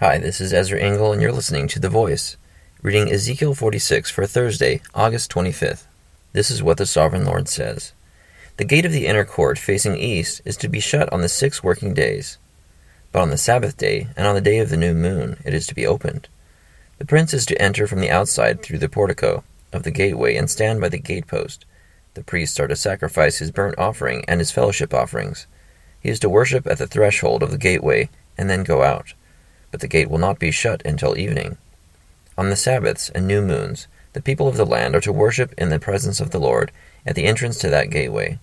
Hi, this is Ezra Engel, and you're listening to The Voice, reading Ezekiel 46 for Thursday, August 25th. This is what the Sovereign Lord says The gate of the inner court facing east is to be shut on the six working days, but on the Sabbath day and on the day of the new moon it is to be opened. The prince is to enter from the outside through the portico of the gateway and stand by the gatepost. The priests are to sacrifice his burnt offering and his fellowship offerings. He is to worship at the threshold of the gateway and then go out but the gate will not be shut until evening. On the Sabbaths and new moons, the people of the land are to worship in the presence of the Lord at the entrance to that gateway.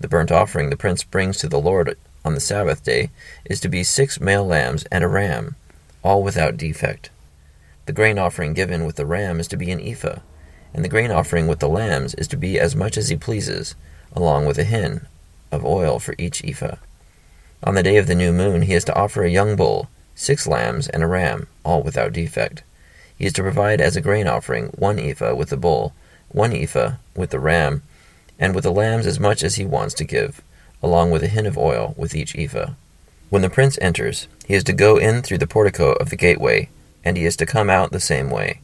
The burnt offering the prince brings to the Lord on the Sabbath day is to be six male lambs and a ram, all without defect. The grain offering given with the ram is to be an ephah, and the grain offering with the lambs is to be as much as he pleases, along with a hin of oil for each ephah. On the day of the new moon he is to offer a young bull, six lambs, and a ram, all without defect. He is to provide as a grain offering one ephah with the bull, one ephah with the ram, and with the lambs as much as he wants to give, along with a hin of oil with each ephah. When the prince enters, he is to go in through the portico of the gateway, and he is to come out the same way.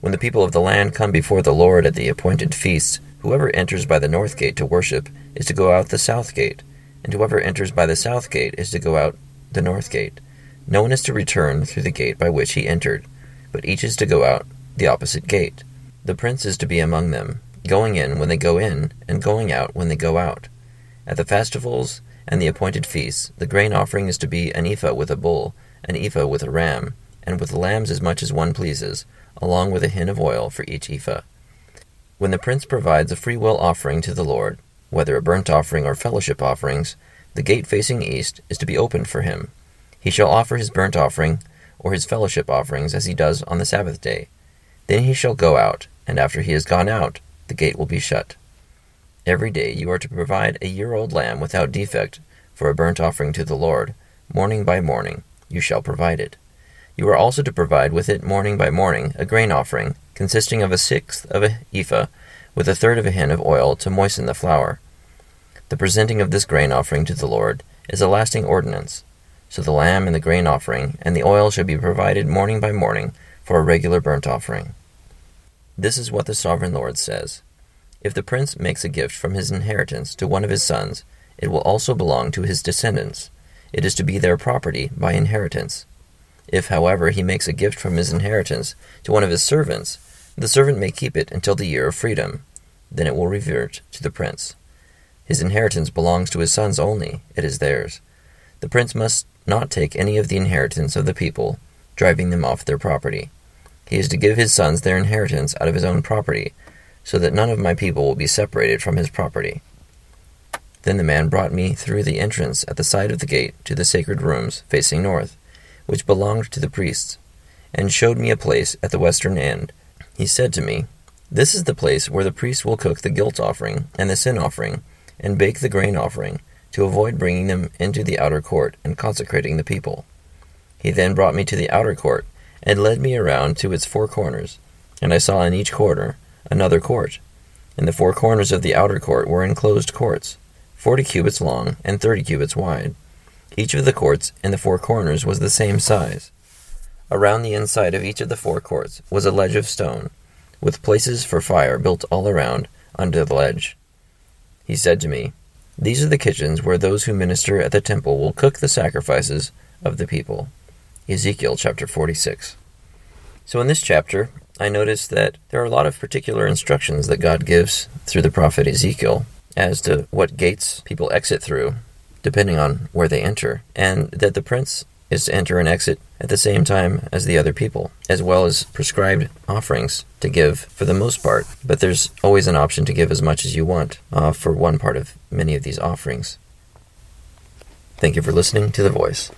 When the people of the land come before the Lord at the appointed feasts, whoever enters by the north gate to worship is to go out the south gate, and whoever enters by the south gate is to go out the north gate. No one is to return through the gate by which he entered, but each is to go out the opposite gate. The prince is to be among them, going in when they go in, and going out when they go out. At the festivals and the appointed feasts, the grain offering is to be an ephah with a bull, an ephah with a ram, and with lambs as much as one pleases, along with a hin of oil for each ephah. When the prince provides a free will offering to the Lord, whether a burnt offering or fellowship offerings, the gate facing east is to be opened for him. He shall offer his burnt offering, or his fellowship offerings, as he does on the Sabbath day. Then he shall go out, and after he has gone out, the gate will be shut. Every day you are to provide a year old lamb without defect for a burnt offering to the Lord. Morning by morning you shall provide it. You are also to provide with it morning by morning a grain offering, consisting of a sixth of a ephah, with a third of a hin of oil to moisten the flour. The presenting of this grain offering to the Lord is a lasting ordinance. So the lamb and the grain offering and the oil shall be provided morning by morning for a regular burnt offering. This is what the sovereign Lord says If the prince makes a gift from his inheritance to one of his sons, it will also belong to his descendants. It is to be their property by inheritance. If, however, he makes a gift from his inheritance to one of his servants, the servant may keep it until the year of freedom. Then it will revert to the prince. His inheritance belongs to his sons only, it is theirs. The prince must not take any of the inheritance of the people, driving them off their property. He is to give his sons their inheritance out of his own property, so that none of my people will be separated from his property. Then the man brought me through the entrance at the side of the gate to the sacred rooms facing north, which belonged to the priests, and showed me a place at the western end. He said to me, This is the place where the priests will cook the guilt offering and the sin offering, and bake the grain offering to avoid bringing them into the outer court and consecrating the people. He then brought me to the outer court, and led me around to its four corners, and I saw in each corner another court. And the four corners of the outer court were enclosed courts, forty cubits long and thirty cubits wide. Each of the courts in the four corners was the same size. Around the inside of each of the four courts was a ledge of stone, with places for fire built all around under the ledge. He said to me, these are the kitchens where those who minister at the temple will cook the sacrifices of the people. Ezekiel chapter 46. So, in this chapter, I notice that there are a lot of particular instructions that God gives through the prophet Ezekiel as to what gates people exit through, depending on where they enter, and that the prince is to enter and exit at the same time as the other people, as well as prescribed offerings to give for the most part. But there's always an option to give as much as you want uh, for one part of many of these offerings. Thank you for listening to The Voice.